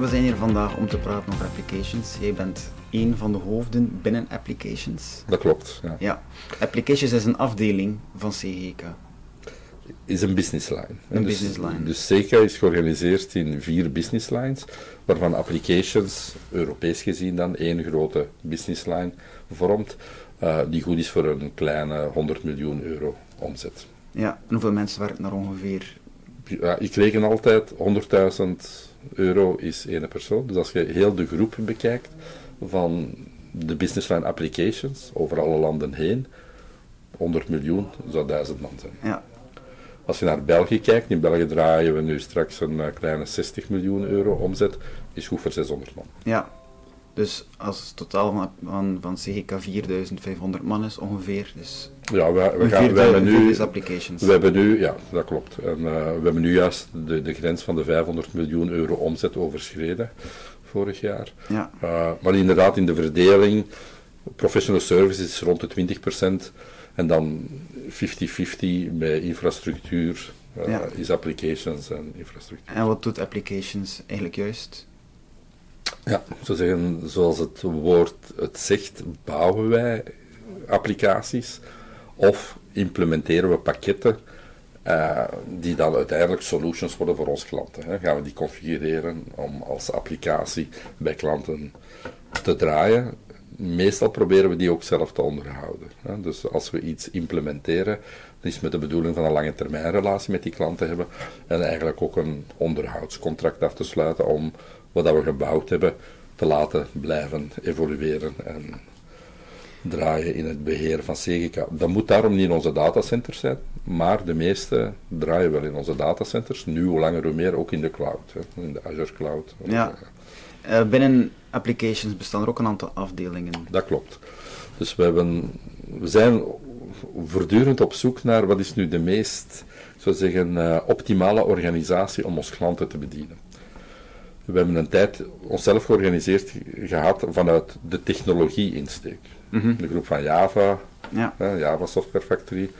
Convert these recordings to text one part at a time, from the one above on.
we zijn hier vandaag om te praten over applications. Jij bent één van de hoofden binnen applications. Dat klopt, ja. Ja, applications is een afdeling van CGK. Is een business line. Een dus, business line. Dus CK is georganiseerd in vier business lines, waarvan applications, Europees gezien dan, één grote business line vormt, eh, die goed is voor een kleine 100 miljoen euro omzet. Ja, en hoeveel mensen werken daar ongeveer? Ja, ik reken altijd 100.000 euro is één persoon. Dus als je heel de groep bekijkt van de business line applications over alle landen heen, 100 miljoen zou 1000 man zijn. Ja, Als je naar België kijkt, in België draaien we nu straks een eh, kleine 60 miljoen euro omzet, is goed voor 600 man. ja. Dus als het totaal van, van, van CGK 4500 man is ongeveer, dus Ja, we, we, gaan, we hebben nu, is applications. we hebben nu, ja, dat klopt. En, eh, we hebben nu juist de, de grens van de 500 miljoen euro omzet overschreden vorig jaar. Ja, Uh, maar inderdaad, in de verdeling, professional services is rond de 20% en dan 50-50 bij infrastructuur, uh, Ja. is applications en infrastructuur. en wat doet applications eigenlijk juist? Ja, zo zeggen, zoals het woord het zegt, bouwen wij applicaties of implementeren we pakketten eh, die dan uiteindelijk solutions worden voor onze klanten. Hè. Gaan we die configureren om als applicatie bij klanten te draaien. Meestal proberen we die ook zelf te onderhouden. Hè. Dus als we iets implementeren, dan is met de bedoeling van een lange termijn relatie met die klant te hebben en eigenlijk ook een onderhoudscontract af te sluiten om wat we gebouwd hebben te laten blijven evolueren en draaien in het beheer van CGK. Dat moet daarom niet in onze datacenters zijn, maar de meeste draaien wel in onze datacenters. Nu, hoe langer hoe meer, ook in de cloud, hè, in de Azure Cloud. Ja. Eh, binnen applications bestaan er ook een aantal afdelingen. Dat klopt. Dus we, hebben, we zijn voortdurend op zoek naar wat is nu de meest, zou zeggen, eh, optimale organisatie om onze klanten te bedienen. We hebben een tijd onszelf georganiseerd gehad vanuit de technologie-insteek. Mhm. De groep van Java, Ja, hè, Java Software Factory,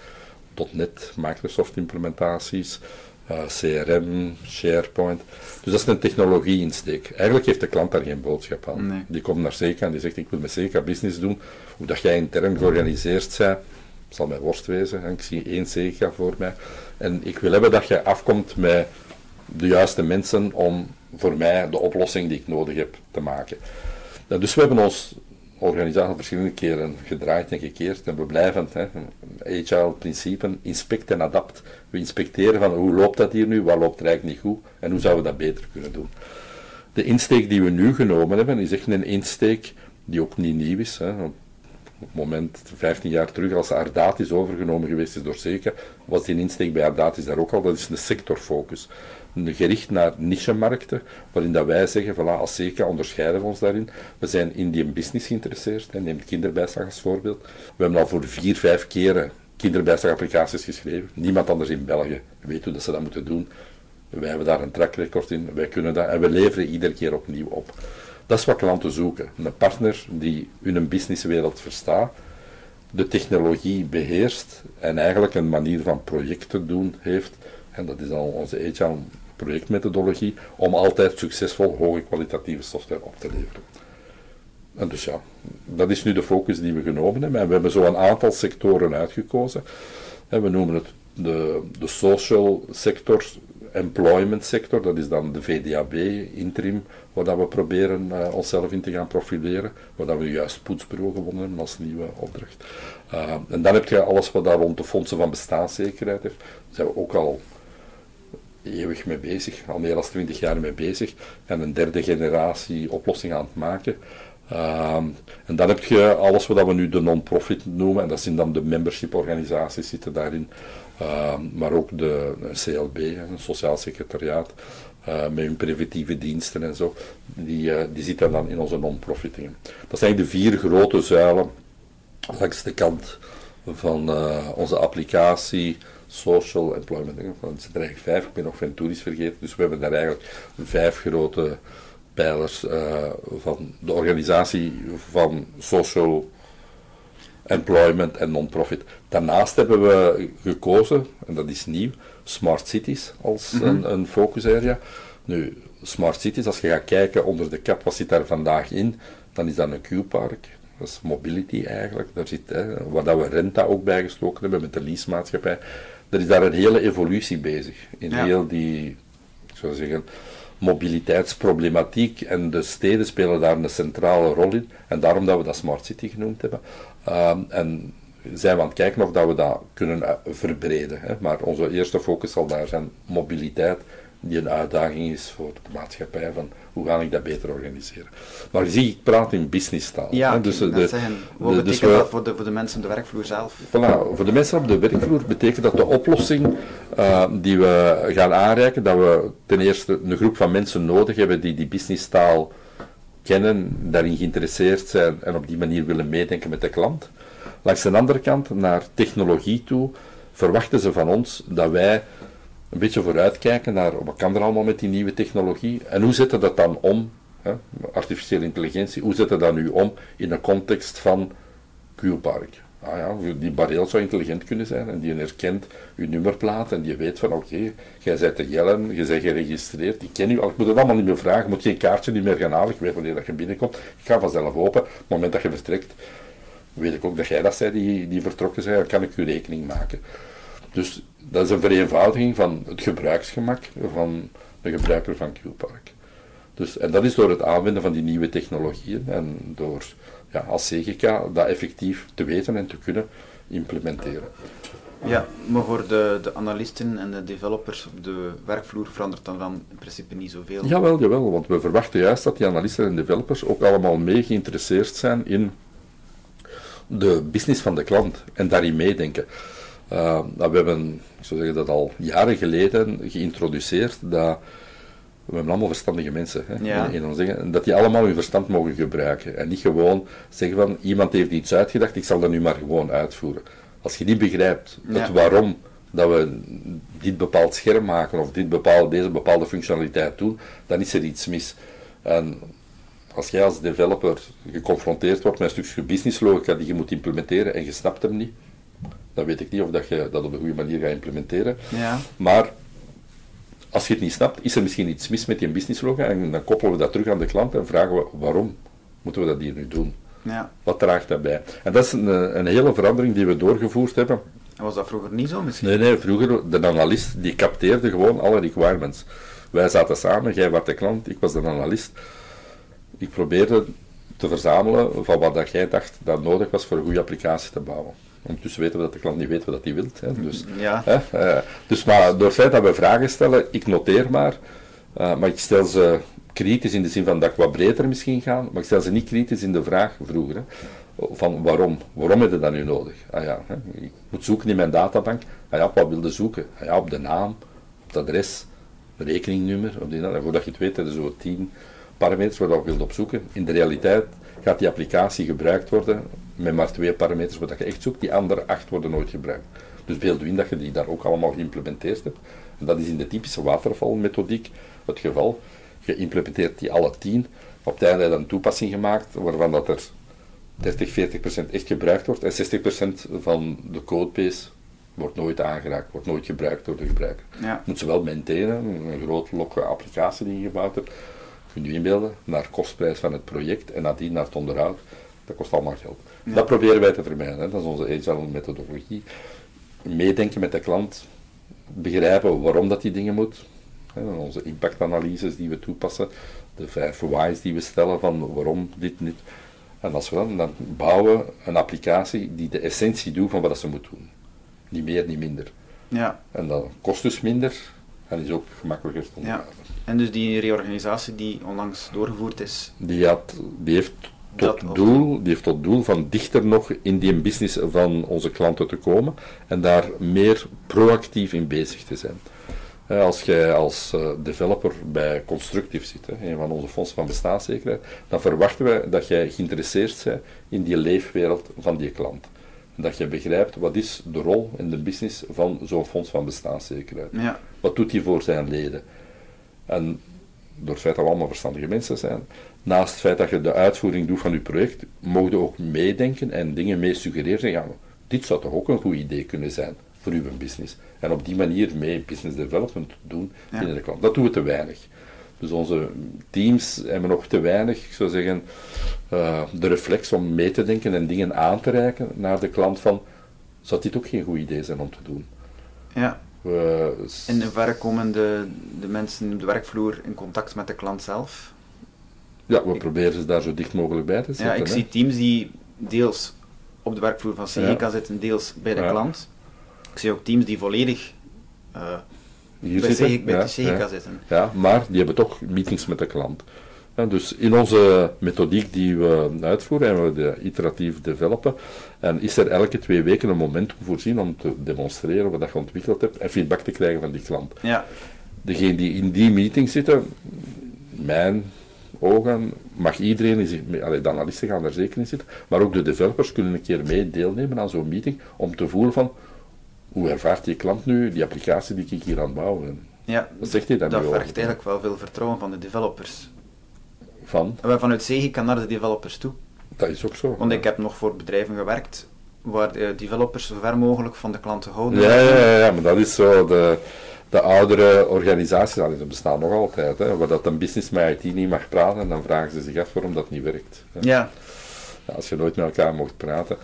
.NET, Microsoft implementaties, eh, CRM, SharePoint. Dus dat is een technologie-insteek. Eigenlijk heeft de klant daar geen boodschap aan. Nee. Die komt naar Seca en die zegt, ik wil met Seca business doen. Hoe dat jij intern georganiseerd bent, zal mij worst wezen. hè. Ik zie één Seca voor mij. En ik wil hebben dat je afkomt met de juiste mensen om voor mij de oplossing die ik nodig heb te maken. Dus we hebben ons organisatie verschillende keren gedraaid en gekeerd en we blijven, hè, agile principe, inspect en adapt. We inspecteren van hoe loopt dat hier nu, wat loopt er eigenlijk niet goed en hoe zouden we dat beter kunnen doen. De insteek die we nu genomen hebben is echt een insteek die ook niet nieuw is. Hè. Op het moment, 15 jaar terug, als Ardatis overgenomen geweest is door Seca, was die insteek bij Ardatis daar ook al, dat is een sectorfocus. Gericht naar niche-markten, waarin dat wij zeggen, voilà, als Seca onderscheiden we ons daarin. We zijn in die business geïnteresseerd, hè, neem kinderbijslag als voorbeeld. We hebben al voor vier, vijf keren kinderbijdslagapplicaties geschreven. Niemand anders in België weet hoe dat ze dat moeten doen. Wij hebben daar een track record in, wij kunnen dat en we leveren iedere keer opnieuw op. Dat is wat klanten zoeken. Een partner die hun businesswereld verstaat, de technologie beheerst en eigenlijk een manier van projecten doen heeft. En dat is al onze agile projectmethodologie, om altijd succesvol hoge kwalitatieve software op te leveren. En dus ja, dat is nu de focus die we genomen hebben. En we hebben zo een aantal sectoren uitgekozen. En we noemen het de, de social sector, employment sector, dat is dan de VDAB, interim, waar dat we proberen eh, onszelf in te gaan profileren, waar dat we juist poetsbureau gewonnen hebben als nieuwe opdracht. Uh, en dan heb je alles wat daar rond de fondsen van bestaanszekerheid heeft. Zijn we ook al eeuwig mee bezig, al meer dan 20 jaar mee bezig, en een derde generatie oplossing aan het maken. Uh, en dan heb je alles wat we nu de non-profit noemen, en dat zijn dan de membership organisaties zitten daarin, uh, maar ook de CLB, een sociaal secretariaat, uh, met hun preventieve diensten en zo, die, die zitten dan in onze non-profitingen. Dat zijn de vier grote zuilen langs de kant van onze applicatie, social employment. Het zijn er eigenlijk vijf, ik ben nog Ventouris vergeten, dus we hebben daar eigenlijk vijf grote pijlers uh, van de organisatie van social employment en non-profit. Daarnaast hebben we gekozen, en dat is nieuw, smart cities als mm -hmm. een, een focus area. Nu, smart cities, als je gaat kijken onder de kap, wat zit daar vandaag in, dan is dat een Q-park. Dat is mobility eigenlijk. Daar zit, hè, waar dat we renta ook bij gestoken hebben met de leasemaatschappij. Er is daar een hele evolutie bezig. In heel die, ik zou zeggen, mobiliteitsproblematiek. En de steden spelen daar een centrale rol in. En daarom dat we dat smart city genoemd hebben. Ehm, en zijn we aan het kijken of dat we dat kunnen eh, verbreden. Hè. Maar onze eerste focus zal daar zijn mobiliteit die een uitdaging is voor de maatschappij, van hoe ga ik dat beter organiseren. Maar je ziet, ik praat in businesstaal. Ja, dus de, zeggen, wat de, betekent dus dat voor de, voor de mensen op de werkvloer zelf? Voilà, voor de mensen op de werkvloer betekent dat de oplossing uh, die we gaan aanreiken, dat we ten eerste een groep van mensen nodig hebben die die businesstaal kennen, daarin geïnteresseerd zijn en op die manier willen meedenken met de klant. Langs de andere kant, naar technologie toe, verwachten ze van ons dat wij een beetje vooruitkijken naar wat kan er allemaal met die nieuwe technologie en hoe zetten dat dan om, hè, artificiële intelligentie, hoe zetten dat nu om in een context van Q-park. Ah ja, die bareel zou intelligent kunnen zijn en die herkent uw nummerplaat en die weet van oké, jij bent te Jellen, je bent geregistreerd, ik ken u al, ik moet het allemaal niet meer vragen, ik moet geen kaartje niet meer gaan halen, ik weet wanneer dat je binnenkomt, ik ga vanzelf open, op het moment dat je vertrekt, weet ik ook dat jij dat zei die, die vertrokken zijn, dan kan ik uw rekening maken. Dus dat is een vereenvoudiging van het gebruiksgemak van de gebruiker van QPark. Dus, en dat is door het aanwenden van die nieuwe technologieën en door ja, als CGK dat effectief te weten en te kunnen implementeren. Ja, maar voor de, de analisten en de developers op de werkvloer verandert dan, dan in principe niet zoveel? Jawel, jawel, want we verwachten juist dat die analisten en developers ook allemaal mee geïnteresseerd zijn in de business van de klant en daarin meedenken. Uh, we hebben, ik zou zeggen dat al jaren geleden geïntroduceerd, dat we hebben allemaal verstandige mensen hè, ja. in, ons zeggen, dat die allemaal hun verstand mogen gebruiken. En niet gewoon zeggen van iemand heeft iets uitgedacht, ik zal dat nu maar gewoon uitvoeren. Als je niet begrijpt het waarom dat we dit bepaald scherm maken of dit bepaalde, deze bepaalde functionaliteit doen, dan is er iets mis. En als jij als developer geconfronteerd wordt met een stukje businesslogica die je moet implementeren en je snapt hem niet, dan weet ik niet of dat je dat op een goede manier gaat implementeren. Ja. Maar als je het niet snapt, is er misschien iets mis met die businesslogica en dan koppelen we dat terug aan de klant en vragen we waarom moeten we dat hier nu doen? Ja. Wat draagt daarbij? En dat is een, een hele verandering die we doorgevoerd hebben. En was dat vroeger niet zo misschien? Nee, nee, vroeger, de analist die capteerde gewoon alle requirements. Wij zaten samen, jij was de klant, ik was de analist. Ik probeerde te verzamelen van wat dat jij dacht dat nodig was voor een goede applicatie te bouwen. Ondertussen weten we dat de klant niet weet wat hij wil. Dus, ja. hè, uh, dus maar door het feit dat we vragen stellen, ik noteer maar, uh, maar ik stel ze kritisch in de zin van dat ik wat breder misschien ga, maar ik stel ze niet kritisch in de vraag vroeger. Hè, van waarom? Waarom heb je dat nu nodig? Ah ja, hè, ik moet zoeken in mijn databank. Ah ja, wat wilde zoeken? Ah ja, op de naam, op het adres, rekeningnummer, op die, en voordat je het weet, er zo tien parameters waar je wilt opzoeken. In de realiteit gaat die applicatie gebruikt worden met maar twee parameters wat je echt zoekt. Die andere acht worden nooit gebruikt. Dus beeld in dat je die daar ook allemaal geïmplementeerd hebt. En dat is in de typische watervalmethodiek het geval. Je implementeert die alle tien. Op het einde heb je een toepassing gemaakt waarvan dat er 30, 40 procent echt gebruikt wordt en 60 procent van de codebase wordt nooit aangeraakt, wordt nooit gebruikt door de gebruiker. Ja. Moet ze wel maintainen, een grote lokke applicatie die je gebouwd hebt, kun je inbeelden, naar kostprijs van het project en nadien naar het onderhoud. Dat kost allemaal geld. Dat proberen wij te vermijden. Hè. Dat is onze agile methodologie. Meedenken met de klant, begrijpen waarom dat die dingen moet. Hè. Onze impactanalyses die we toepassen, de vijf whys die we stellen van waarom dit niet. En als we dan, dan bouwen een applicatie die de essentie doet van wat ze moet doen. Niet meer, niet minder. Ja. En dat kost dus minder en is ook gemakkelijker te. Ja. En dus die reorganisatie die onlangs doorgevoerd is? Die, had, die heeft tot doel, die heeft tot doel van dichter nog in die business van onze klanten te komen en daar meer proactief in bezig te zijn. Als jij als eh, developer bij Constructive zit, een van onze fondsen van bestaanszekerheid, dan verwachten wij dat jij geïnteresseerd bent in die leefwereld van die klant. En dat je begrijpt wat is de rol in de business van zo'n fonds van bestaanszekerheid. Ja. Wat doet hij voor zijn leden? En door het feit dat we allemaal verstandige mensen zijn, naast het feit dat je de uitvoering doet van je project, mogen ook meedenken en dingen mee suggereren. Ja, dit zou toch ook een goed idee kunnen zijn voor uw business. En op die manier mee business development doen binnen de klant. Dat doen we te weinig. Dus onze teams hebben nog te weinig, ik zou zeggen, uh, de reflex om mee te denken en dingen aan te reiken naar de klant van, zou dit ook geen goed idee zijn om te doen? Ja. Uh, in hoeverre komen de, de mensen op de werkvloer in contact met de klant zelf? Ja, we proberen ze daar zo dicht mogelijk bij te zetten. Ja, ik zie teams die deels op de werkvloer van CGK zitten, deels bij de klant. Ik zie ook teams die volledig uh, Hier bij, zitten. bij de CGK zitten. Ja, maar die hebben toch meetings met de klant. Dus in onze methodiek die we uitvoeren, en we de iteratief developen, en is er elke twee weken een moment voorzien om te demonstreren wat je ontwikkeld hebt en feedback te krijgen van die klant. Ja. Degene die in die meeting zitten, mijn ogen mag iedereen, de analisten gaan daar zeker in zitten, maar ook de developers kunnen een keer mee deelnemen aan zo'n meeting om te voelen van hoe ervaart die klant nu die applicatie die ik hier aan het bouwen Ja, Wat zegt hij dat vergt eigenlijk wel veel vertrouwen van de developers. Van? Vanuit CG kan naar de developers toe. Dat is ook zo. Want ik heb nog voor bedrijven gewerkt waar de developers zo ver mogelijk van de klanten houden. Ja, ja, ja, ja maar dat is zo de de oudere organisaties, dat bestaan nog altijd, hè, waar dat een business met IT niet mag praten, dan vragen ze zich af waarom dat niet werkt. Hè. Ja. Als je nooit met elkaar mocht praten.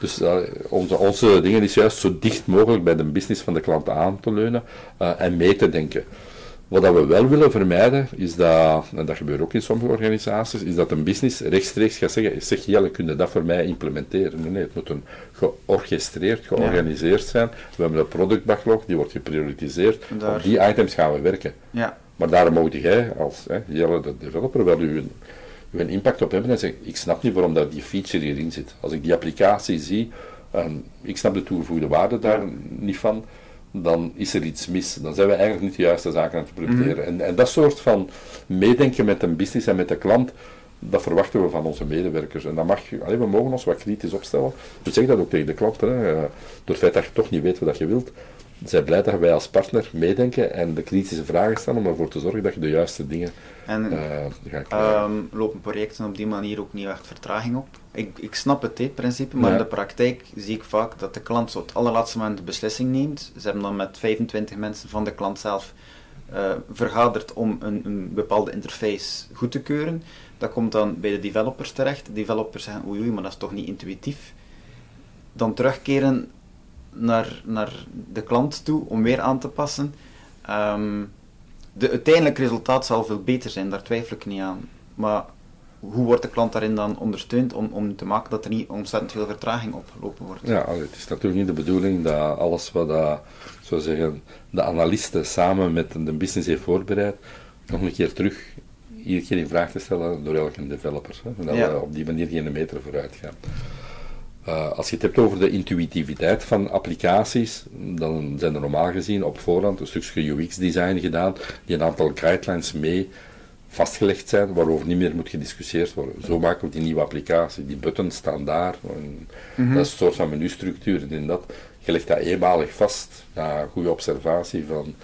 Dus uh, onze, onze dingen is juist zo dicht mogelijk bij de business van de klant aan te leunen uh, en mee te denken. Wat dat we wel willen vermijden, is dat, en dat gebeurt ook in sommige organisaties, is dat een business rechtstreeks gaat zeggen, zeg Jelle, kun je dat voor mij implementeren? Nee, nee het moet een georchestreerd, georganiseerd zijn. We hebben een productbacklog, die wordt geprioritiseerd. Op die items gaan we werken. Ja. Maar daar moet jij, als hè, Jelle de developer, wel uw, uw impact op hebben en zeggen, ik snap niet waarom dat die feature hierin zit. Als ik die applicatie zie, ik snap de toegevoegde waarde daar niet van, dan is er iets mis. Dan zijn we eigenlijk niet de juiste zaken aan het. Mhm. en, en, dat soort van meedenken met een business en met de klant, dat verwachten we van onze medewerkers. En dat mag, allee, we mogen ons wat kritisch opstellen. We zeggen dat ook tegen de klanten. Hè. Door het feit dat je toch niet weet wat je wilt, zijn blij dat wij als partner meedenken en de kritische vragen stellen om ervoor te zorgen dat je de juiste dingen en, uh, gaat krijgen. Um, lopen projecten op die manier ook niet echt vertraging op? Ik, ik snap het, he, principe, maar in de praktijk zie ik vaak dat de klant zo het allerlaatste moment de beslissing neemt. Ze hebben dan met 25 mensen van de klant zelf uh, vergaderd om een, een, bepaalde interface goed te keuren. Dat komt dan bij de developers terecht. De developers zeggen, oei oei, maar dat is toch niet intuïtief. Dan terugkeren naar, naar de klant toe om weer aan te passen. Um, de uiteindelijk resultaat zal veel beter zijn, daar twijfel ik niet aan. Maar hoe wordt de klant daarin dan ondersteund om, om te maken dat er niet ontzettend veel vertraging opgelopen wordt? Ja, het is natuurlijk niet de bedoeling dat alles wat dat, zo zeggen, de analisten samen met de business heeft voorbereid, nog een keer terug iedere keer in vraag te stellen door elke developer. Hè, en dat we op die manier geen meter vooruit gaan. Uh, als je het hebt over de intuïtiviteit van applicaties, dan zijn er normaal gezien op voorhand een stukje UX-design gedaan, die een aantal guidelines mee vastgelegd zijn, waarover niet meer moet gediscussieerd worden. Zo maken we die nieuwe applicatie. Die buttons staan daar, mhm. dat is een soort van menustructuur en dat. Je legt dat eenmalig vast, na goede observatie van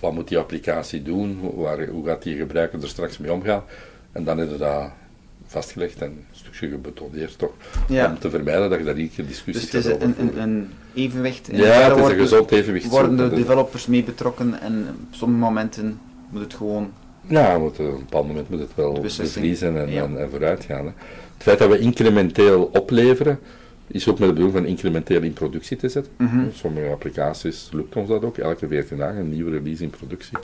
wat moet die applicatie doen, waar, hoe gaat die gebruiker er straks mee omgaan, en dan heb je dat vastgelegd en stukje gebetoneerd toch, om te vermijden dat je daar niet discussie Dus het is een, een, een, evenwicht. In ja, het is een gezond evenwicht. Worden de developers mee betrokken en op sommige momenten moet het gewoon... Ja, moet, op een bepaald moment moet het wel bevriezen en, en, en, vooruit gaan. Hè. Het feit dat we incrementeel opleveren, is ook met de bedoeling van incrementeel in productie te zetten. Mhm. Sommige applicaties lukt ons dat ook, elke 14 dagen een nieuwe release in productie.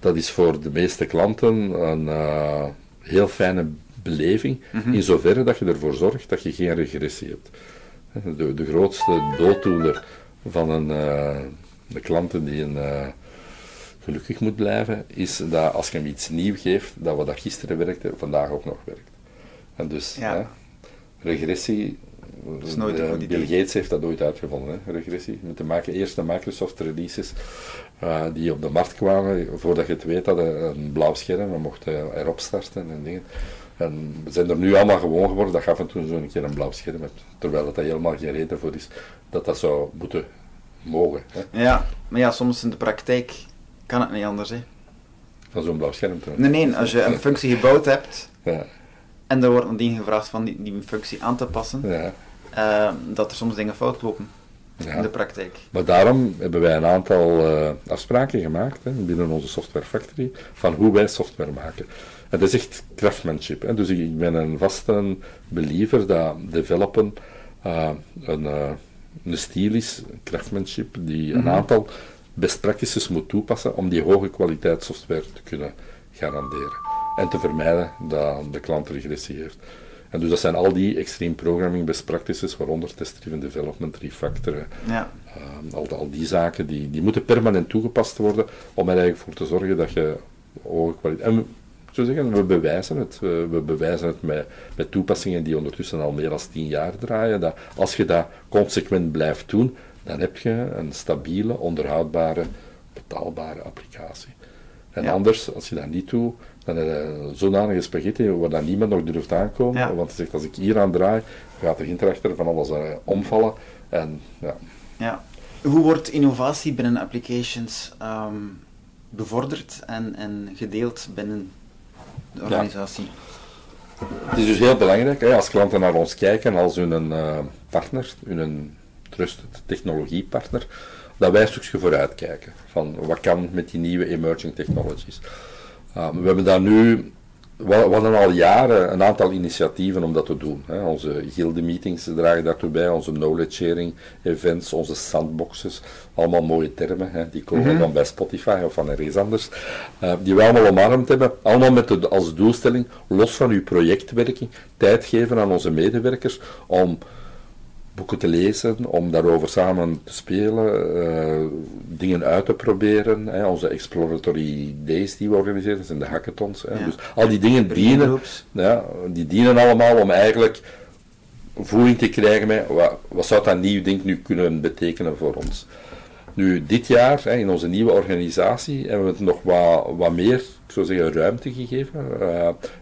Dat is voor de meeste klanten een uh, heel fijne beleving, mhm. in zoverre dat je ervoor zorgt dat je geen regressie hebt. De, de grootste dooddoener van een, uh, de klanten die een, uh, gelukkig moet blijven, is dat als je hem iets nieuw geeft, dat wat dat gisteren werkte, vandaag ook nog werkt. En dus, ja. regressie, de, Bill Gates heeft dat ooit uitgevonden, hè, regressie. Met de maken, eerste Microsoft releases uh, die op de markt kwamen, voordat je het weet hadden een blauw scherm, we mochten erop starten en dingen. En we zijn er nu allemaal gewoon geworden dat je af en toe zo'n keer een blauw scherm hebt. Terwijl daar helemaal geen reden voor is dat dat zou moeten mogen. Hè. Ja, maar ja, soms in de praktijk kan het niet anders. Hè. Van zo'n blauw scherm te Nee, nee, als je een functie gebouwd hebt ja. en er wordt nadien gevraagd van die, die functie aan te passen, ja. uh, dat er soms dingen fout lopen. In de praktijk. Maar daarom hebben wij een aantal uh, afspraken gemaakt hè, binnen onze software factory van hoe wij software maken. En dat is echt craftsmanship. Hè. Dus ik ben een vaste believer dat developen uh, een, uh, een stijl is, craftsmanship, die een mhm. aantal best practices moet toepassen om die hoge kwaliteit software te kunnen garanderen. En te vermijden dat de klant regressie heeft. En dus dat zijn al die extreme programming best practices, waaronder test-driven development, refactoren, ja. Uh, al, al, die zaken, die, die moeten permanent toegepast worden om er eigenlijk voor te zorgen dat je hoge kwaliteit... En zo zeggen, we bewijzen het. We bewijzen het met, met toepassingen die ondertussen al meer dan tien jaar draaien, dat als je dat consequent blijft doen, dan heb je een stabiele, onderhoudbare, betaalbare applicatie. En anders, als je dat niet doet, dan heb je zodanige spaghetti waar dan niemand nog durft aankomen. Want zegt, als ik hier aan draai, gaat er interachter van alles uh, omvallen. En, ja. Ja. Hoe wordt innovatie binnen applications um, bevorderd en, en gedeeld binnen de organisatie? Het is dus heel belangrijk, hè, als klanten naar ons kijken als hun uh, partner, hun trusted technologiepartner, dat wij een stukje vooruit kijken. Van wat kan met die nieuwe emerging technologies. We hebben daar nu, we, hadden al jaren een aantal initiatieven om dat te doen. Hè. Onze gilde-meetings dragen daartoe bij, onze knowledge sharing events, onze sandboxes, allemaal mooie termen, hè. die komen mhm. dan bij Spotify of van ergens anders, uh, die we allemaal omarmd hebben, allemaal met de, als doelstelling, los van uw projectwerking, tijd geven aan onze medewerkers om boeken te lezen, om daarover samen te spelen, uh, dingen uit te proberen. Hè, onze exploratory days die we organiseren, dat zijn de hackathons. Hè, Dus al die dingen dienen, ja, die dienen allemaal om eigenlijk voeling te krijgen met wat, wat zou dat nieuw ding nu kunnen betekenen voor ons. Nu, dit jaar, hè, in onze nieuwe organisatie, hebben we het nog wat, wat meer, ik zou zeggen, ruimte gegeven. Uh,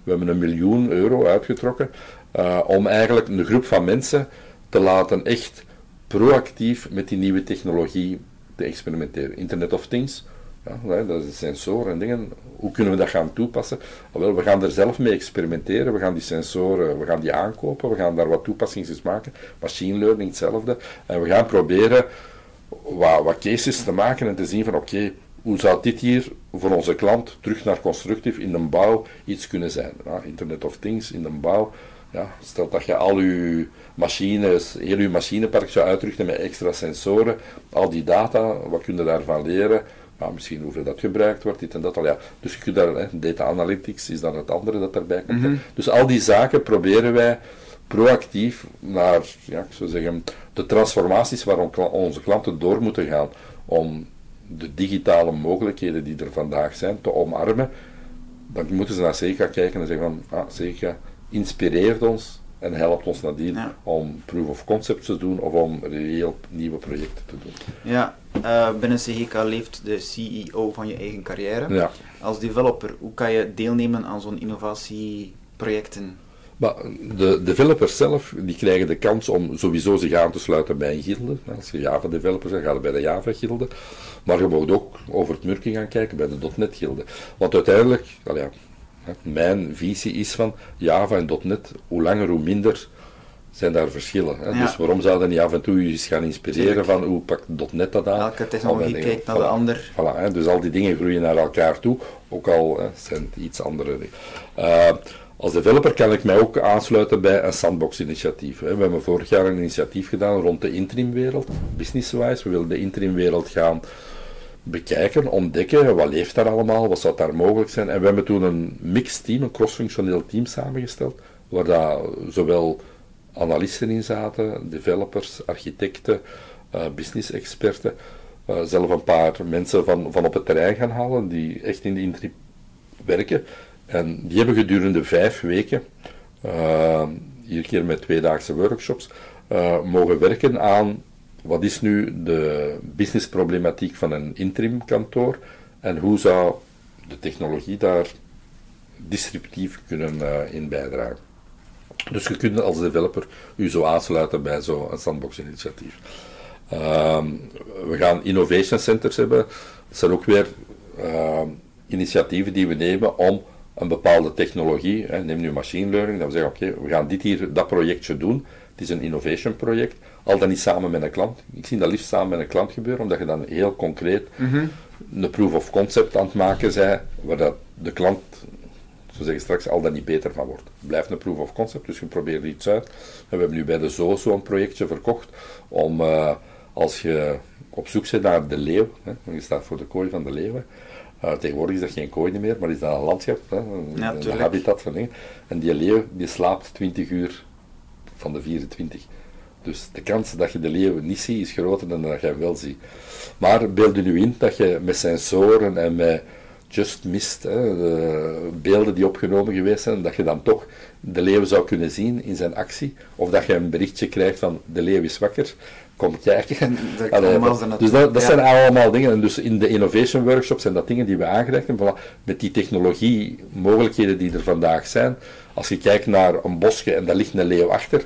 we hebben een miljoen euro uitgetrokken uh, om eigenlijk een groep van mensen te laten echt proactief met die nieuwe technologie te experimenteren. Internet of Things, ja, dat is sensoren en dingen. Hoe kunnen we dat gaan toepassen? Wel, we gaan er zelf mee experimenteren. We gaan die sensoren, we gaan die aankopen. We gaan daar wat toepassingen maken. Machine learning hetzelfde. En we gaan proberen wat, wat cases te maken en te zien van oké, hoe zou dit hier voor onze klant terug naar constructief in de bouw iets kunnen zijn? Internet of Things in de bouw ja, stel dat je al je machines, heel je machinepark zou uitrusten met extra sensoren, al die data, wat kun je daarvan leren? Ja, misschien hoeveel dat gebruikt wordt, dit en dat al. Ja. Dus je kunt daar, hè, data analytics is dan het andere dat daarbij komt. Mhm. Dus al die zaken proberen wij proactief naar, ja, ik zou zeggen, de transformaties waar onze klanten door moeten gaan om de digitale mogelijkheden die er vandaag zijn te omarmen. Dan moeten ze naar Seca kijken en zeggen van, ah, Seca, inspireert ons en helpt ons nadien om proof of concept te doen of om reëel nieuwe projecten te doen. Ja, uh, binnen CGK leeft de CEO van je eigen carrière. Ja. Als developer, hoe kan je deelnemen aan zo'n innovatieprojecten? Maar de developers zelf die krijgen de kans om sowieso zich aan te sluiten bij een gilde. Als je Java-developer bent, ga je bij de Java-gilde. Maar je mag ook over het murken gaan kijken bij de .NET-gilde. Want uiteindelijk, ja, mijn visie is van Java en .NET, hoe langer hoe minder zijn daar verschillen. Hè? Dus waarom zouden niet af en toe je eens gaan inspireren van hoe pakt .NET dat aan? Elke technologie kijkt naar de ander. Voilà, hè? Dus al die dingen groeien naar elkaar toe, ook al hè, zijn het iets andere dingen. Uh, als developer kan ik mij ook aansluiten bij een sandbox-initiatief. We hebben vorig jaar een initiatief gedaan rond de interimwereld, business-wise. We willen de interimwereld gaan bekijken, ontdekken, wat leeft daar allemaal, wat zou daar mogelijk zijn. En we hebben toen een mixed team, een cross-functioneel team samengesteld, waar daar zowel analisten in zaten, developers, architecten, uh, business-experten, uh, zelf een paar mensen van, van op het terrein gaan halen, die echt in de intri werken. En die hebben gedurende vijf weken, uh, iedere keer met tweedaagse workshops, mogen werken aan wat is nu de businessproblematiek van een interim kantoor en hoe zou de technologie daar disruptief kunnen uh, in bijdragen. Dus je kunt als developer u zo aansluiten bij zo'n sandbox-initiatief. Ehm, we gaan innovation centers hebben. Dat zijn ook weer ehm, initiatieven die we nemen om een bepaalde technologie, hè, neem nu machine learning, dat we zeggen oké, we gaan dit hier, dat projectje doen, Het is een innovation project, al dan niet samen met een klant. Ik zie dat liefst samen met een klant gebeuren, omdat je dan heel concreet Mhm. een proof of concept aan het maken bent, waar dat de klant, zo zeggen straks, al dan niet beter van wordt. Het blijft een proof of concept, dus je probeert iets uit. En we hebben nu bij de Zo zo'n projectje verkocht, om eh, als je op zoek bent naar de leeuw, hè, want je staat voor de kooi van de leeuwen, eh, tegenwoordig is dat geen kooi meer, maar is dat een landschap, hè, een, Ja, een tuurlijk. habitat van dingen. En die leeuw die slaapt 20 uur van de 24. Dus de kans dat je de leeuw niet ziet is groter dan dat je hem wel ziet. Maar beeld je nu in dat je met sensoren en met just mist, hè, de beelden die opgenomen geweest zijn, dat je dan toch de leeuw zou kunnen zien in zijn actie. Of dat je een berichtje krijgt van de leeuw is wakker, kom kijken. Dat Allee, allemaal dat- dus dat, dat Ja. zijn allemaal dingen. En dus in de innovation workshops zijn dat dingen die we aangereikt hebben. Voilà, met die technologie, mogelijkheden die er vandaag zijn. Als je kijkt naar een bosje en daar ligt een leeuw achter,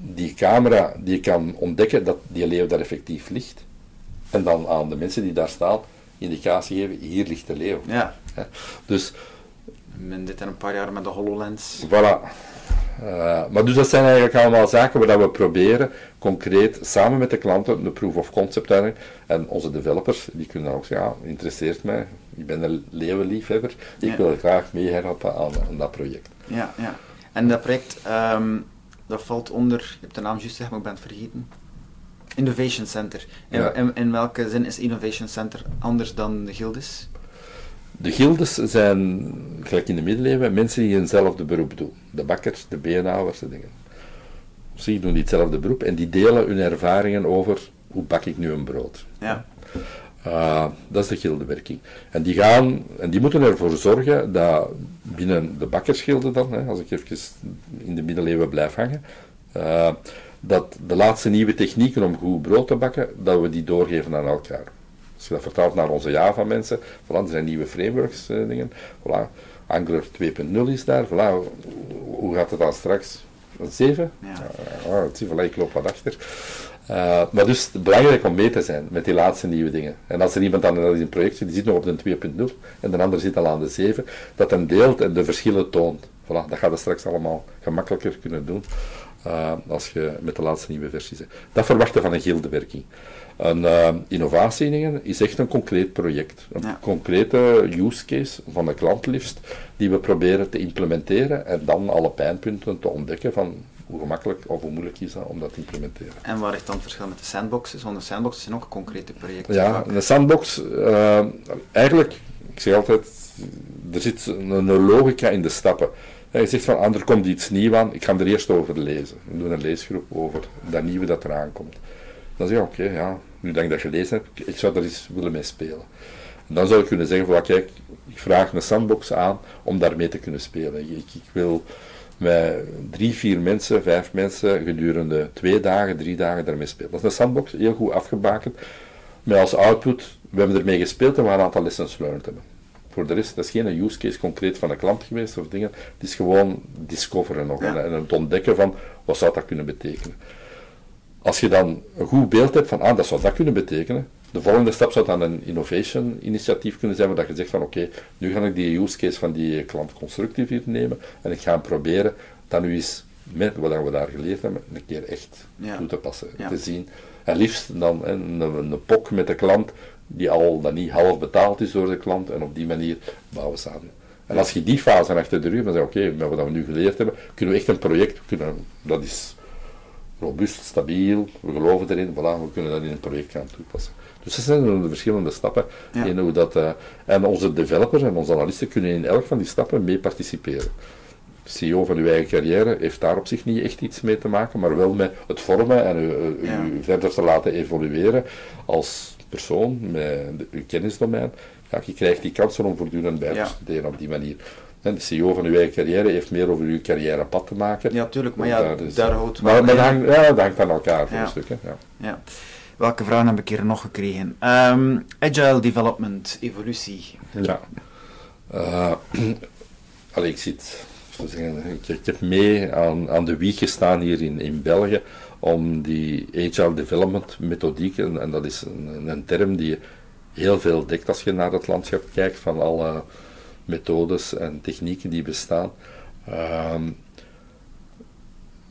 die camera die kan ontdekken dat die leeuw daar effectief ligt. En dan aan de mensen die daar staan indicatie geven, hier ligt de leeuw. Ja. Dus men dit in een paar jaar met de HoloLens. Voilà. Eh, maar dus dat zijn eigenlijk allemaal zaken waar we proberen concreet samen met de klanten een proof of concept uit. En onze developers, die kunnen dan ook zeggen, ja, interesseert mij, ik ben een leeuwenliefhebber, ik Ja. wil graag meehelpen aan, aan dat project. Ja, ja. En dat project, ehm, dat valt onder, je hebt de naam juist gezegd, maar ik ben het vergeten. Innovation Center. In, Ja. in, in welke zin is Innovation Center anders dan de Gildes? De gildes zijn, gelijk in de middeleeuwen, mensen die eenzelfde beroep doen. De bakkers, de beenhouwers, de dingen. Ze doen die hetzelfde beroep en die delen hun ervaringen over hoe bak ik nu een brood. Ja. Uh, dat is de gildewerking. En die, gaan, en die moeten ervoor zorgen dat binnen de bakkersgilde dan, hè, als ik even in de middeleeuwen blijf hangen, uh, dat de laatste nieuwe technieken om goed brood te bakken, dat we die doorgeven aan elkaar. Als je dat vertaalt naar onze Java-mensen, voilà, er zijn nieuwe frameworks, uh, dingen, voilà, Angular 2.0 is daar, voilà, hoe gaat het dan straks? Een 7? Ja. Uh, zie, voilà, ik loop wat achter. Uh, maar dus belangrijk om mee te zijn met die laatste nieuwe dingen. En als er iemand in een project zit, die zit nog op de 2.0 en de ander zit al aan de 7, dat hem deelt en de verschillen toont. Voilà, dat gaat het straks allemaal gemakkelijker kunnen doen uh, als je met de laatste nieuwe versie zit. Dat verwachten van een gildewerking. Een uh, innovatie is echt een concreet project. Een Ja. concrete use case van de klant liefst, die we proberen te implementeren en dan alle pijnpunten te ontdekken van hoe gemakkelijk of hoe moeilijk is dat om dat te implementeren. En waar ligt dan het verschil met de sandboxes? Want de sandboxes zijn ook concrete projecten. Ja, een sandbox, uh, eigenlijk, ik zeg altijd, er zit een, een logica in de stappen. Je zegt van, ah, er komt iets nieuws aan, ik ga er eerst over lezen. We doen een leesgroep over dat nieuwe dat eraan komt. Dan zeg je, oké, ja, nu dat ik dat gelezen heb, ik zou er eens willen mee spelen. En dan zou ik kunnen zeggen, van, kijk, ik vraag een sandbox aan om daarmee te kunnen spelen. Ik, ik wil met drie, vier mensen, vijf mensen gedurende twee dagen, drie dagen daarmee spelen. Dat is een sandbox, heel goed afgebakend. Met als output, we hebben ermee gespeeld en we een aantal lessons learned hebben. Voor de rest, dat is geen use case concreet van een klant geweest of dingen. Het is gewoon discoveren nog Ja. en het ontdekken van wat zou dat kunnen betekenen. Als je dan een goed beeld hebt van, ah, dat zou dat kunnen betekenen. De volgende stap zou dan een innovation initiatief kunnen zijn, waar je zegt van, oké, nu ga ik die use case van die klant constructief hier nemen en ik ga hem proberen dat nu eens met wat we daar geleerd hebben, een keer echt Ja. toe te passen, Ja. te zien. En liefst dan hè, een, een POC met de klant, die al dan niet half betaald is door de klant, en op die manier bouwen we samen. En als je die fase achter de rug, dan zeg je, oké, met wat we nu geleerd hebben, kunnen we echt een project, kunnen, dat is robuust, stabiel, we geloven erin, voilà, we kunnen dat in een project gaan toepassen. Dus dat zijn de verschillende stappen Ja. in hoe dat... eh, en onze developers en onze analisten kunnen in elk van die stappen mee participeren. CEO van uw eigen carrière heeft daar op zich niet echt iets mee te maken, maar wel met het vormen en u, u- Ja. u verder te laten evolueren als persoon met de- uw kennisdomein. Ja, je krijgt die kansen om voortdurend bij te Ja. studeren op die manier. En de CEO van uw eigen carrière heeft meer over uw carrièrepad te maken. Ja, tuurlijk, maar ja, daar is- daar houdt maar, maar dat, hangt, ja, dat hangt aan elkaar voor Ja. een stuk. Hè. Ja. Welke vragen heb ik hier nog gekregen? Ehm, agile development, evolutie. Ja. Allee, ik zit, ik, heb mee aan, aan de wieg gestaan hier in, in België om die agile development methodiek, en, en dat is een, een term die heel veel dekt als je naar het landschap kijkt van alle methodes en technieken die bestaan. Ehm,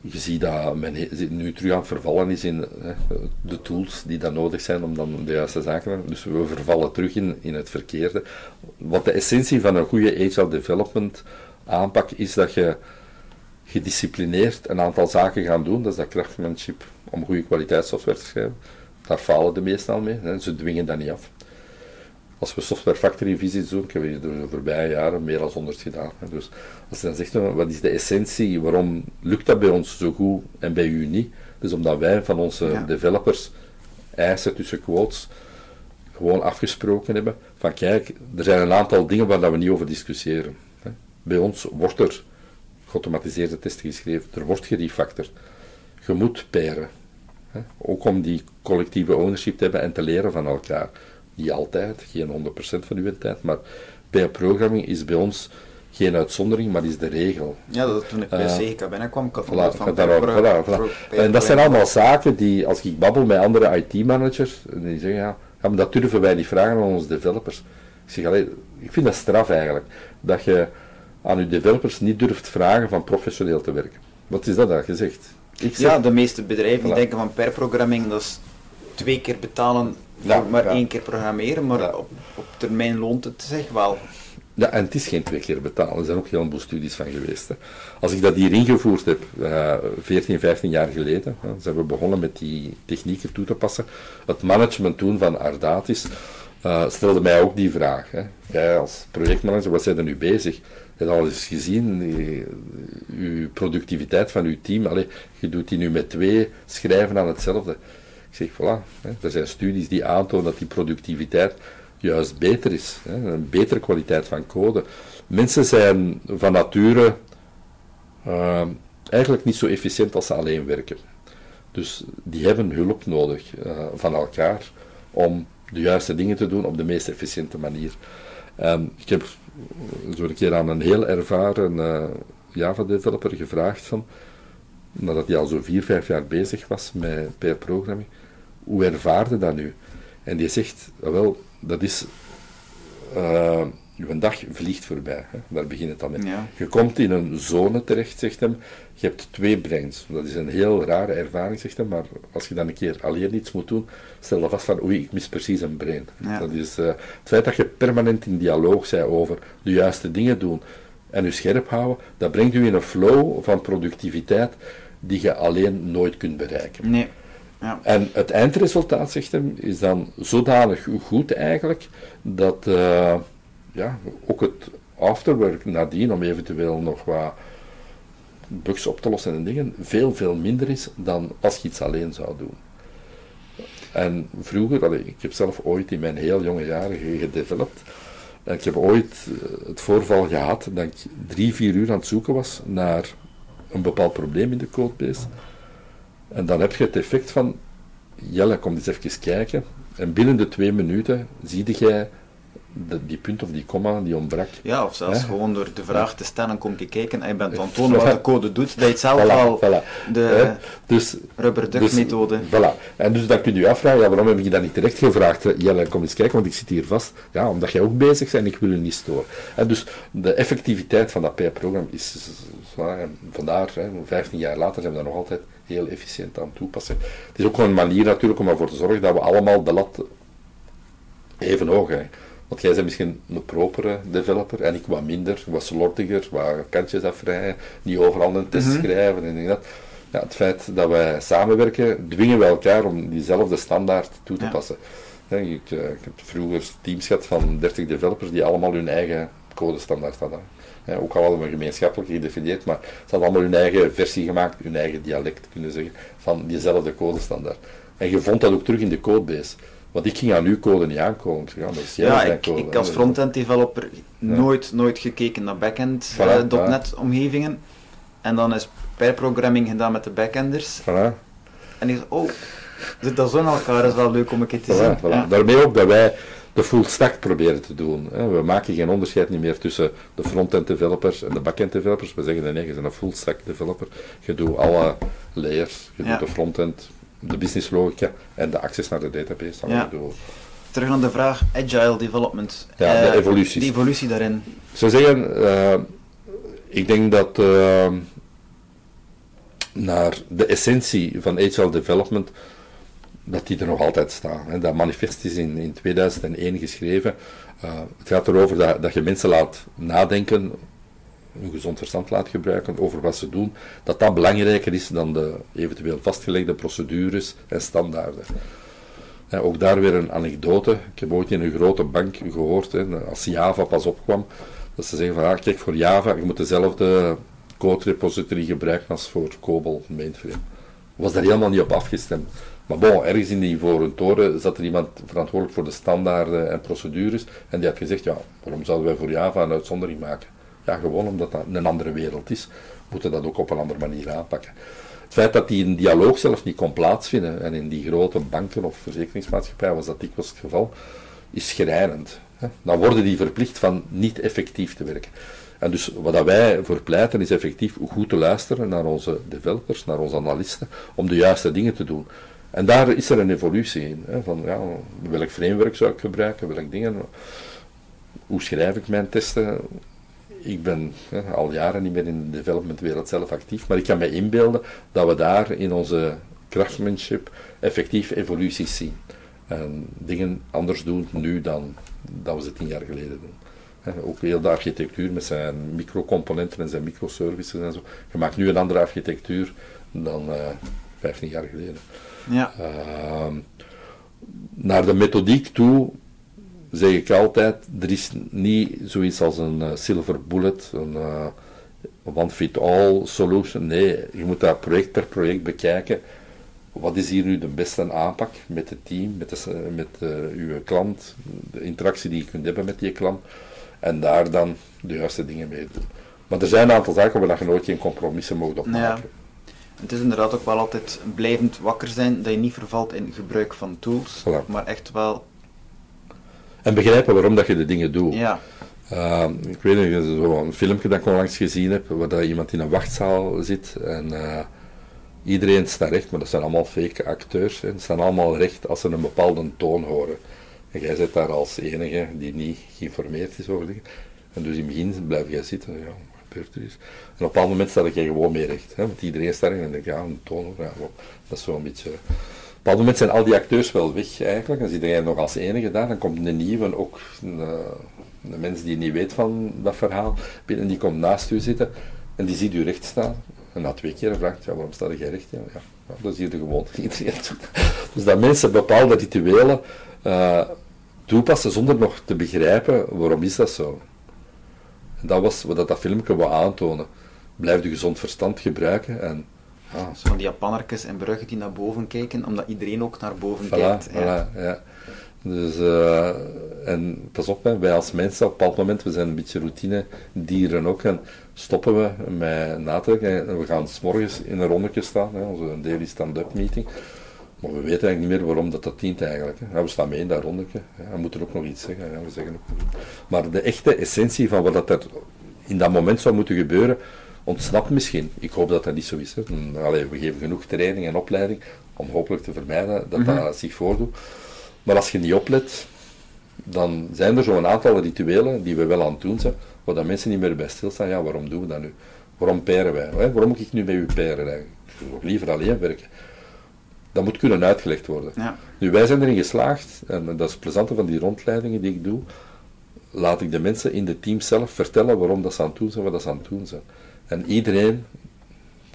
je ziet dat men nu terug aan het vervallen is in hè, de tools die dan nodig zijn om dan de juiste zaken te doen. Dus we vervallen terug in, in het verkeerde. Wat de essentie van een goede agile development aanpak is dat je gedisciplineerd een aantal zaken gaan doen. Dat is dat craftsmanship om goede kwaliteitssoftware te schrijven. Daar falen de meesten al mee. Hè. Ze dwingen dat niet af. Als we software factory visits doen, ik heb hier de voorbije jaren meer dan 100 gedaan. Dus als je dan zegt, wat is de essentie, waarom lukt dat bij ons zo goed en bij u niet? Dus omdat wij van onze developers eisen tussen quotes gewoon afgesproken hebben van kijk, er zijn een aantal dingen waar we niet over discussiëren. Hè. Bij ons wordt er geautomatiseerde testen geschreven, er wordt gerefactored. Je moet pairen. Hè. Ook om die collectieve ownership te hebben en te leren van elkaar. Niet altijd, geen 100% van uw tijd, maar pair programming is bij ons geen uitzondering, maar is de regel. Ja, dat toen ik bij uh, CGK binnenkwam, ik had voilà, van voilà, voilà. En dat zijn allemaal zaken die, als ik babbel met andere IT-managers, die zeggen, ja, ja, maar dat durven wij niet vragen aan onze developers. Ik zeg, allee, ik vind dat straf eigenlijk, dat je aan je developers niet durft vragen van professioneel te werken. Wat is dat dan gezegd? Ik zeg, ja, de meeste bedrijven denken van per programming, dat is twee keer betalen ja, maar één keer programmeren, maar op, op termijn loont het zich wel. Ja, en het is geen twee keer betalen. Er zijn ook heel veel studies van geweest. Hè. Als ik dat hier ingevoerd heb, uh, 14, 15 jaar geleden, hè, zijn we begonnen met die technieken toe te passen. Het management toen van Ardatis uh, stelde mij ook die vraag. Hè. Jij als projectmanager, wat zijn er nu bezig? Je hebt al eens gezien, uw productiviteit van uw team, allez, je doet die nu met twee schrijven aan hetzelfde. Ik zeg, voilà, hè, er zijn studies die aantonen dat die productiviteit juist beter is. Hè, een betere kwaliteit van code. Mensen zijn van nature uh, eigenlijk niet zo efficiënt als ze alleen werken. Dus die hebben hulp nodig uh, van elkaar om de juiste dingen te doen op de meest efficiënte manier. Um, ik heb zo een keer aan een heel ervaren uh, Java-developer gevraagd van, nadat hij al zo vier, vijf jaar bezig was met pair programming, hoe ervaarde dat nu? En die zegt, ah, wel, dat is, uh, uw dag vliegt voorbij, hè? daar begint het dan mee. Je komt in een zone terecht, zegt hem, je hebt twee brains. Dat is een heel rare ervaring, zegt hem, maar als je dan een keer alleen iets moet doen, stel dan vast van, oei, ik mis precies een brain. Dat is uh, het feit dat je permanent in dialoog bent over de juiste dingen doen en je scherp houden, dat brengt u in een flow van productiviteit die je alleen nooit kunt bereiken. Nee. En het eindresultaat, zegt hem, is dan zodanig goed eigenlijk, dat uh, ja, ook het afterwork nadien, om eventueel nog wat bugs op te lossen en dingen, veel, veel minder is dan als je iets alleen zou doen. En vroeger, ik heb zelf ooit in mijn heel jonge jaren gedevelopt, en ik heb ooit eh, het voorval gehad dat ik drie, vier uur aan het zoeken was naar een bepaald probleem in de codebase. En dan heb je het effect van, Jelle, kom eens even kijken. En binnen de twee minuten zie jij die punt of die komma die ontbrak. Ja, of zelfs gewoon door de vraag te stellen, kom je kijken en je bent aan tonen wat de code doet, dat je het zelf al de dus, rubber duck dus, methode. Voilà. En dus dan kun je je afvragen, ja, waarom heb je dat niet terecht gevraagd? Jelle, kom eens kijken, want ik zit hier vast. Ja, omdat jij ook bezig bent en ik wil je niet storen. En dus de effectiviteit van dat PR-programma is, vandaar, hè, 15 jaar later zijn we daar nog altijd heel efficiënt aan toepassen. Het is ook gewoon een manier natuurlijk om ervoor te zorgen dat we allemaal de lat even hoog hebben. Want jij bent misschien een propere developer en ik wat minder, wat slordiger, wat kantjes afvrijen, niet overal een test mhm. schrijven en dat. Ja, het feit dat wij samenwerken, dwingen we elkaar om diezelfde standaard toe te passen. ik, eh, ik, heb vroeger teams gehad van 30 developers die allemaal hun eigen codestandaard hadden. Ook al hadden we gemeenschappelijk gedefinieerd, maar ze hadden allemaal hun eigen versie gemaakt, hun eigen dialect kunnen zeggen, van diezelfde codestandaard. En je vond dat ook terug in de codebase. Want ik ging aan uw code niet aankomen. Ik, ja, dat is ja, ik, code, ik als front-end developer nooit, nooit gekeken naar back-end voilà, uh, .NET omgevingen. En dan is per programming gedaan met de backenders. Voilà. En ik oh, zit dat zo in elkaar, is wel leuk om een keer te zien. Ja. Daarmee ook dat wij de full stack proberen te doen. We maken geen onderscheid niet meer tussen de front-end developers en de back-end developers. We zeggen nee, je bent een full stack developer. Je doet alle layers. Je doet de front-end, de business logica en de access naar de database. Ja. Terug aan de vraag agile development. Ja, de evolutie. De evolutie daarin. Ik zou zeggen, uh, ik denk dat uh, naar de essentie van agile development, dat die er nog altijd staat. Hè. Dat manifest is in, in 2001 geschreven. Uh, het gaat erover dat, dat je mensen laat nadenken, een gezond verstand laat gebruiken over wat ze doen, dat dat belangrijker is dan de eventueel vastgelegde procedures en standaarden. ook daar weer een anekdote. Ik heb ooit in een grote bank gehoord, hè, als Java pas opkwam, dat ze zeggen van, ah, kijk, voor Java, je moet dezelfde code repository gebruiken als voor COBOL mainframe. Was daar helemaal niet op afgestemd. Maar bon, ergens in die voor een toren zat er iemand verantwoordelijk voor de standaarden en procedures. En die had gezegd, ja, waarom zouden wij voor Java een uitzondering maken? Ja, gewoon omdat dat een andere wereld is, moeten dat ook op een andere manier aanpakken. Het feit dat die een dialoog zelf niet kon plaatsvinden, en in die grote banken of verzekeringsmaatschappijen was dat dikwijls het geval, is schrijnend. Dan worden die verplicht van niet effectief te werken. En dus wat wij voor pleiten is effectief goed te luisteren naar onze developers, naar onze analisten, om de juiste dingen te doen. En daar is er een evolutie in. Hè, van ja, welk framework zou ik gebruiken, welke dingen, hoe schrijf ik mijn testen. Ik ben hè, al jaren niet meer in de developmentwereld zelf actief, maar ik kan me inbeelden dat we daar in onze craftsmanship effectief evoluties zien. En dingen anders doen nu dan dat we ze tien jaar geleden doen. Ook heel de architectuur met zijn microcomponenten en zijn microservices en zo. Je maakt nu een andere architectuur dan uh, eh, 15 jaar geleden. Ja. Uh, naar de methodiek toe zeg ik altijd, er is niet zoiets als een uh, silver bullet, een uh, one-fit-all solution. Nee, je moet dat project per project bekijken. Wat is hier nu de beste aanpak met het team, met, de, met uw klant, de interactie die je kunt hebben met die klant en daar dan de juiste dingen mee doen. Maar er zijn een aantal zaken waar je nooit geen compromissen mag op maken. Ja. Het is inderdaad ook wel altijd blijvend wakker zijn dat je niet vervalt in gebruik van tools, maar echt wel. En begrijpen waarom dat je de dingen doet. Ja. Uh, ik weet niet, een filmpje dat ik onlangs gezien heb, waar dat iemand in een wachtzaal zit en uh, iedereen staat recht, maar dat zijn allemaal fake acteurs. Ze staan allemaal recht als ze een bepaalde toon horen. En jij zit daar als enige die niet geïnformeerd is over dingen. En dus in het begin blijf jij zitten, ja, is. En op een bepaald moment sta je gewoon mee recht. Hè, want iedereen staat en denk ja, een toon, dat is zo'n beetje... Op een bepaald moment zijn al die acteurs wel weg eigenlijk. En zit jij nog als enige daar, dan komt een nieuwe, ook een, een mens die niet weet van dat verhaal, binnen die komt naast u zitten en die ziet u recht staan. En na twee keer vraagt, ja, waarom sta jij recht? Ja, ja, dat is hier de gewoonte. Iedereen Dus dat mensen bepaalde rituelen uh, toepassen zonder nog te begrijpen waarom is dat zo. Dat was wat dat filmpje wou aantonen. Blijf je gezond verstand gebruiken en ja. Zo van die Japannertjes en bruggen die naar boven kijken, omdat iedereen ook naar boven voilà, kijkt. Ja. ja. Dus, uh, en pas op, hè, wij als mensen op een bepaald moment, we zijn een beetje routine dieren ook, en stoppen we met na te denken. We gaan s morgens in een rondetje staan, hè, onze daily stand-up meeting. Maar we weten eigenlijk niet meer waarom dat, dat dient eigenlijk. Hè. we staan mee in dat rondetje. Hè. We moeten ook nog iets zeggen. Hè. We zeggen ook Maar de echte essentie van wat dat er in dat moment zou moeten gebeuren, ontsnapt misschien. Ik hoop dat dat niet zo is. Hè. Allee, we geven genoeg training en opleiding om hopelijk te vermijden dat dat mhm. zich voordoet. Maar als je niet oplet, dan zijn er zo'n aantal rituelen die we wel aan het doen zijn, waar dat mensen niet meer bij stilstaan. Ja, waarom doen we dat nu? Waarom peren wij? Hè? Waarom moet ik nu bij u peren eigenlijk? Ik wil liever alleen werken dat moet kunnen uitgelegd worden. Ja. Nu, wij zijn erin geslaagd, en dat is het plezante van die rondleidingen die ik doe, laat ik de mensen in de team zelf vertellen waarom dat ze aan het doen zijn, wat dat ze aan het doen zijn. En iedereen,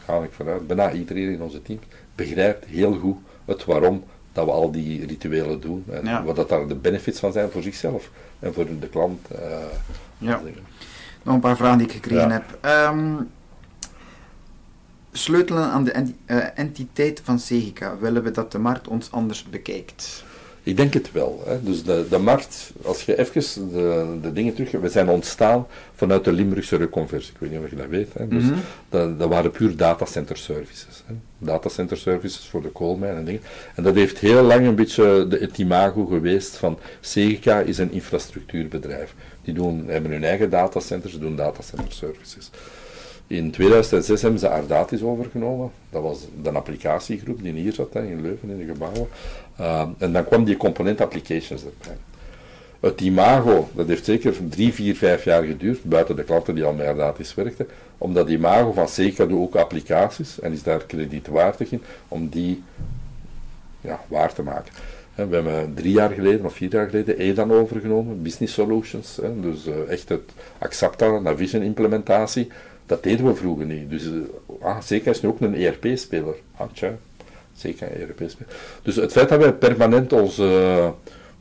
ga ik vanuit, bijna iedereen in onze team, begrijpt heel goed het waarom dat we al die rituelen doen. En wat dat daar de benefits van zijn voor zichzelf en voor de klant. Uh, ja. Nog een paar vragen die ik gekregen heb. Ehm, sleutelen aan de eh, entiteit van Segica? Willen we dat de markt ons anders bekijkt? Ik denk het wel. Hè. Dus de, de markt, als je even de, de dingen terug... We zijn ontstaan vanuit de Limburgse reconversie. Ik weet niet of je dat weet. Hè. Dus mhm. dat, dat, waren puur datacenter services. Hè. Datacenter services voor de koolmijn en dingen. En dat heeft heel lang een beetje de, het imago geweest van... Segica is een infrastructuurbedrijf. Die doen, hebben hun eigen datacenters, doen datacenter services. In 2006 hebben ze Ardatis overgenomen. Dat was de applicatiegroep die hier zat, in Leuven, in de gebouwen. Uh, en dan kwam die component applications erbij. het imago, dat heeft zeker drie, vier, vijf jaar geduurd, buiten de klanten die al met gratis werkten, om dat imago van Seca doet ook applicaties en is daar kredietwaardig in, om die ja, waar te maken. We hebben drie jaar geleden of vier jaar geleden EDAN overgenomen, Business Solutions. Dus eh, echt het Accepta Navision implementatie. Dat deden we vroeger niet. Dus uh, ah, zeker is nu ook een ERP-speler. Ah, tja, zeker een ERP-speler. Dus het feit dat wij permanent onze uh,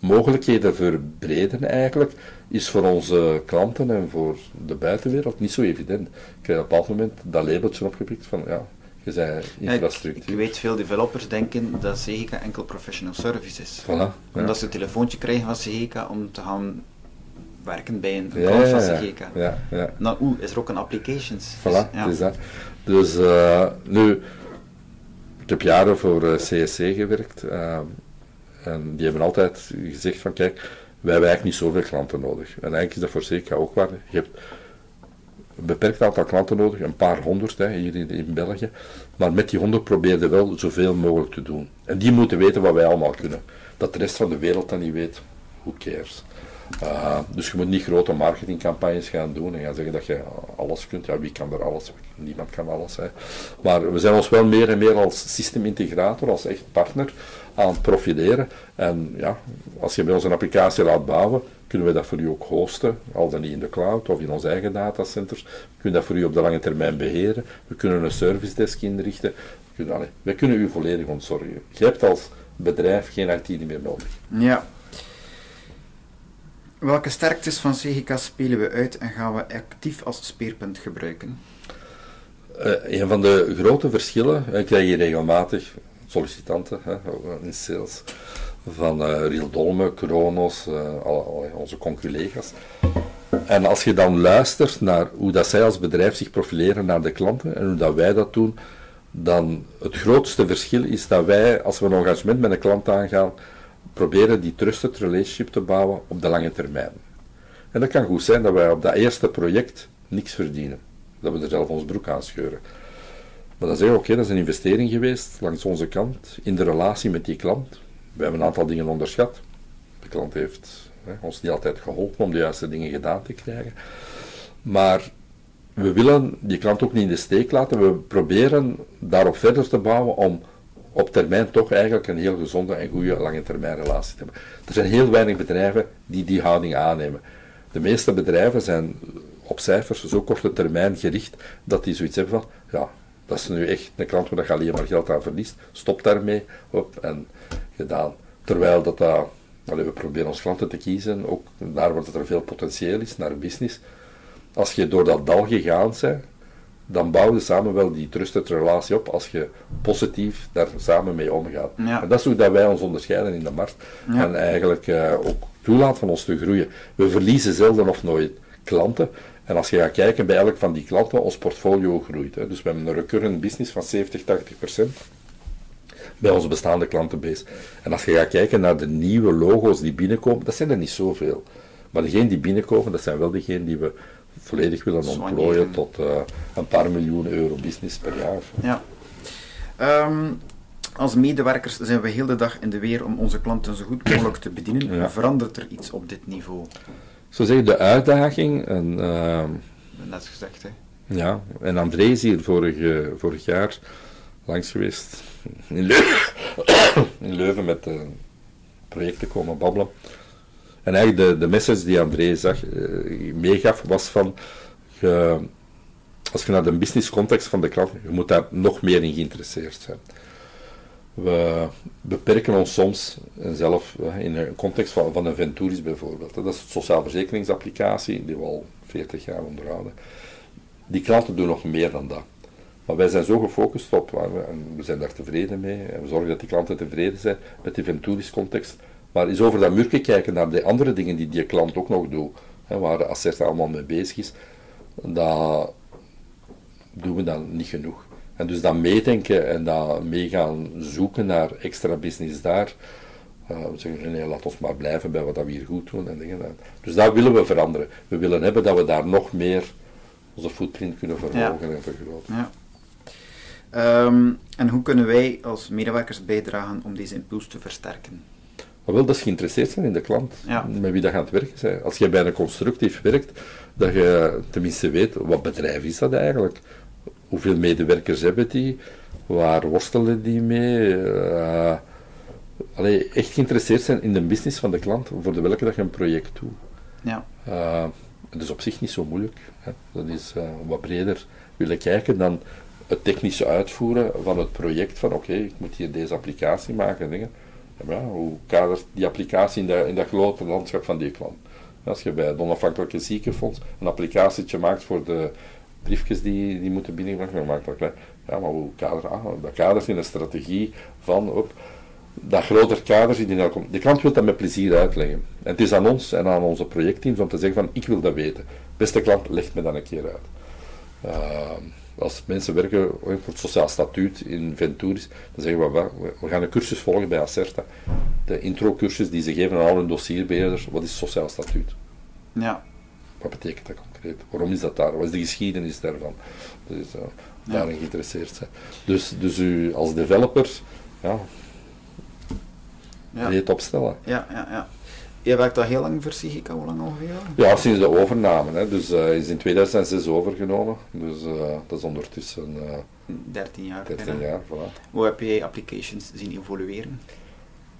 mogelijkheden verbreden eigenlijk, is voor onze klanten en voor de buitenwereld niet zo evident. Ik krijg op een bepaald moment dat labeltje opgepikt van ja, je zei infrastructuur. ik, weet veel developers denken dat CGK enkel professional service is. Voilà, Omdat ze een telefoontje krijgen van CGK om te gaan werken bij een klant van CGK. Ja, ja. Nou, oeh, is er ook een applications. Voilà, dus, is dat. Dus uh, nu, ik heb jaren voor uh, CSC gewerkt. Uh, en die hebben altijd gezegd van, kijk, wij hebben eigenlijk niet zoveel klanten nodig. En eigenlijk is dat voor CGK ook waar. Je hebt een beperkt aantal klanten nodig, een paar honderd hè, hier in, in, België. Maar met die honderd probeer je wel zoveel mogelijk te doen. En die moeten weten wat wij allemaal kunnen. Dat de rest van de wereld dan niet weet, who cares. Uh, dus je moet niet grote marketingcampagnes gaan doen en gaan zeggen dat je alles kunt. Ja, wie kan er alles? Niemand kan alles. Maar we zijn ons wel meer en meer als systeemintegrator, als echt partner, aan het profileren. En ja, als je bij ons een applicatie laat bouwen, kunnen we dat voor u ook hosten, al dan niet in de cloud of in onze eigen datacenters. We kunnen dat voor u op de lange termijn beheren. We kunnen een service desk inrichten. We kunnen, wij kunnen u volledig ontzorgen. Je hebt als bedrijf geen IT meer nodig. Ja. Welke sterktes van CGK spelen we uit en gaan we actief als speerpunt gebruiken? Uh, een van de grote verschillen, ik krijg hier regelmatig sollicitanten hè, in sales, van uh, Riel Dolme, Kronos, onze conculega's. En als je dan luistert naar hoe dat zij als bedrijf zich profileren naar de klanten en hoe dat wij dat doen, dan het grootste verschil is dat wij, als we een engagement met een klant aangaan, proberen die trusted relationship te bouwen op de lange termijn. En dat kan goed zijn dat wij op dat eerste project niks verdienen. Dat we er zelf ons broek aan scheuren. Maar dan zeggen we, oké, dat is een investering geweest langs onze kant, in de relatie met die klant. We hebben een aantal dingen onderschat. De klant heeft hè, ons niet altijd geholpen om de juiste dingen gedaan te krijgen. Maar we willen die klant ook niet in de steek laten. We proberen daarop verder te bouwen om op termijn toch eigenlijk een heel gezonde en goede lange termijn relatie te hebben. Er zijn heel weinig bedrijven die die houding aannemen. De meeste bedrijven zijn op cijfers zo korte termijn gericht dat die zoiets hebben van, ja, dat is nu echt een klant waar je alleen maar geld aan verliest, stop daarmee, op en gedaan. Terwijl dat, dat we proberen ons klanten te kiezen, ook daar waar er veel potentieel is, naar business. Als je door dat dal gegaan bent, dan bouw je samen wel die trusted relatie op als je positief daar samen mee omgaat. En dat is hoe dat wij ons onderscheiden in de markt en eigenlijk uh, ook toelaat van ons te groeien. We verliezen zelden of nooit klanten. En als je gaat kijken bij elk van die klanten, ons portfolio groeit. Hè. Dus we hebben een recurrent business van 70, 80 procent bij onze bestaande klantenbase. En als je gaat kijken naar de nieuwe logo's die binnenkomen, dat zijn er niet zoveel. Maar degenen die binnenkomen, dat zijn wel degenen die we volledig willen ontplooien tot uh, een paar miljoen euro business per jaar. Ja. Um, als medewerkers zijn we heel de dag in de weer om onze klanten zo goed mogelijk te bedienen. Ja. Verandert er iets op dit niveau? Zo zeg de uitdaging. En, uh, Net gezegd, hè? Ja, en André is hier vorig, vorig jaar langs geweest in Leuven, in Leuven met uh, projecten komen babbelen. En eigenlijk de, de message die André zag, uh, meegaf was van, als je naar de business context van de klant, je moet daar nog meer in geïnteresseerd zijn. We beperken ons soms zelf in een context van, van een Venturis bijvoorbeeld. Dat is een sociaal verzekeringsapplicatie die we al 40 jaar onderhouden. Die klanten doen nog meer dan dat. Maar wij zijn zo gefocust op, en we zijn daar tevreden mee, en we zorgen dat die klanten tevreden zijn met die Venturis context. Maar eens over dat muurtje kijken naar de andere dingen die die klant ook nog doet, hè, waar de Acerta allemaal mee bezig is, dat doen we dan niet genoeg. En dus dat meedenken en dat mee gaan zoeken naar extra business daar, uh, we zeggen nee, laat ons maar blijven bij wat we hier goed doen en dingen. Dus dat willen we veranderen. We willen hebben dat we daar nog meer onze footprint kunnen verhogen ja. en vergroten. Ja. Um, en hoe kunnen wij als medewerkers bijdragen om deze impuls te versterken? Maar wel dat ze geïnteresseerd zijn in de klant, Ja. met wie dat het werken zijn. Als je bij een constructief werkt, dat je tenminste weet, wat bedrijf is dat eigenlijk? Hoeveel medewerkers hebben die? Waar worstelen die mee? Eh, allee, echt geïnteresseerd zijn in de business van de klant, voor de welke dat je een project doet. Ja. Uh, dat is op zich niet zo moeilijk. Hè. Dat is uh, wat breder willen kijken dan het technische uitvoeren van het project van oké, ik moet hier deze applicatie maken. Dingen. Hoe kadert die applicatie in dat, in grote landschap van die klant? Als je bij het onafhankelijke ziekenfonds een applicatietje maakt voor de briefjes die, die moeten binnenkomen, maakt dat. Ja, maar hoe kader, ah, dat kadert in een strategie van op dat groter kader zit in De klant wil dat met plezier uitleggen. En het is aan ons en aan onze projectteams om te zeggen van ik wil dat weten. Beste klant, leg me dat een keer uit. Uh, als mensen werken voor het sociaal statuut in Venturis, dan zeggen we, we gaan een cursus volgen bij Acerta. De intro-cursus die ze geven aan al hun dossierbeheerders, wat is sociaal statuut? Ja. Wat betekent dat concreet? Waarom is dat daar? Wat is de geschiedenis daarvan? Dus uh, daarin geïnteresseerd zijn. Dus, dus u als developer, ja, ja. breed opstellen. Ja, ja, ja. Je werkt al heel lang voor Sigica, hoe lang ongeveer? Ja, sinds de overname. Hè. Dus uh, is in 2006 overgenomen. Dus uh, dat is ondertussen... Uh, 13 jaar. 13 jaar, voilà. Hoe heb jij applications zien evolueren?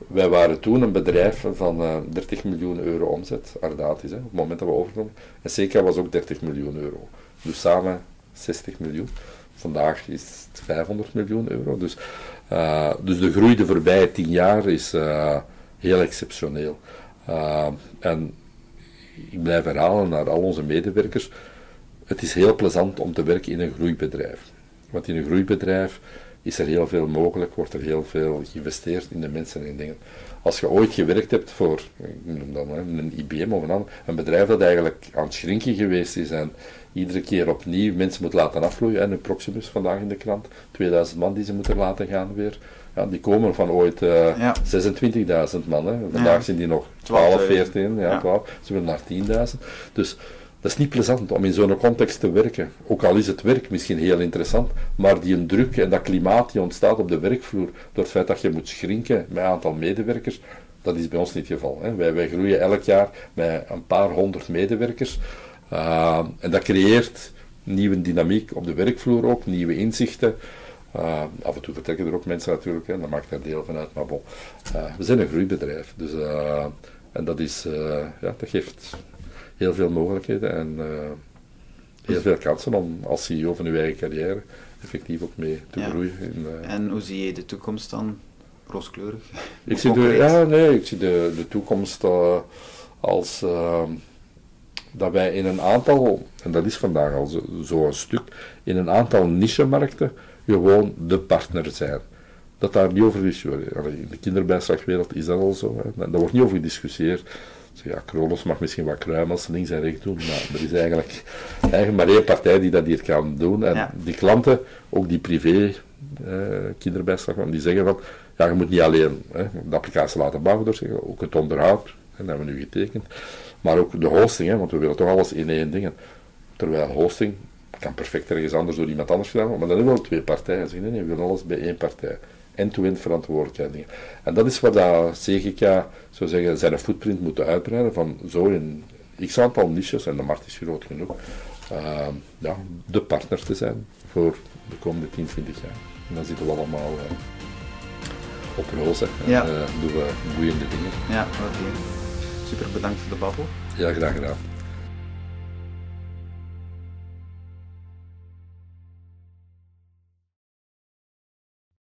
Wij waren toen een bedrijf van 30 miljoen euro omzet, Ardatis, hè, op het moment dat we overgenomen. En CK was ook 30 miljoen euro. Dus samen 60 miljoen. Vandaag is het 500 miljoen euro. Dus, dus de groei de voorbije 10 jaar is heel exceptioneel. Uh, en ik blijf herhalen naar al onze medewerkers, het is heel plezant om te werken in een groeibedrijf. Want in een groeibedrijf is er heel veel mogelijk, wordt er heel veel geïnvesteerd in de mensen en dingen. Als je ooit gewerkt hebt voor een IBM of een ander, een bedrijf dat eigenlijk aan het schrinken geweest is en iedere keer opnieuw mensen moet laten afvloeien, en een Proximus vandaag in de krant, 2000 man die ze moeten laten gaan weer, ja, die komen van ooit uh, ja. 26.000 man. Hè. Vandaag ja. zijn die nog 12, 14, ja, 12. Ze willen naar 10.000. Dus dat is niet plezant om in zo'n context te werken. Ook al is het werk misschien heel interessant, maar die druk en dat klimaat die ontstaat op de werkvloer, door het feit dat je moet schrinken met een aantal medewerkers, dat is bij ons niet het geval. Hè. Wij, wij groeien elk jaar met een paar honderd medewerkers. Uh, en dat creëert nieuwe dynamiek op de werkvloer ook, nieuwe inzichten. Uh, af en toe vertrekken er ook mensen natuurlijk, en dat maakt daar deel van uit. Maar bon, uh, we zijn een groeibedrijf. Dus, uh, en dat, is, ja, dat geeft heel veel mogelijkheden en heel veel kansen om als CEO van uw eigen carrière effectief ook mee te ja. groeien. In, en hoe zie je de toekomst dan? Rooskleurig? Ik zie, de, ja, nee, ik zie de, de toekomst als dat wij in een aantal, en dat is vandaag al zo, zo een stuk, in een aantal niche-markten gewoon de partner zijn. Dat daar niet over gediscussieerd In de kinderbijslagwereld is dat al zo. Hè. Daar wordt niet over gediscussieerd. Ja, Kronos mag misschien wat kruimels links en rechts doen, maar er is eigenlijk, eigenlijk maar één partij die dat hier kan doen. En Ja. die klanten, ook die privé eh, kinderbijslag, die zeggen van, ja, je moet niet alleen hè, de applicatie laten bouwen, door zeggen, ook het onderhoud, en dat hebben we nu getekend, maar ook de hosting, hè, want we willen toch alles in één ding. Terwijl hosting kan perfect ergens anders door iemand anders gedaan worden, maar dan hebben we wel twee partijen. Zeggen, nee, nee, we willen alles bij één partij. End-to-end verantwoordelijkheid. En dat is waar dat CGK, zo zeggen, zijn footprint moet uitbreiden, van zo in x aantal niches, en de markt is groot genoeg, uh, ja, de partner te zijn voor de komende 10, 20 jaar. En dan zitten we allemaal uh, op roze en Ja. uh, doen we boeiende dingen. Ja, oké. Super bedankt voor de babbel. Ja, graag gedaan.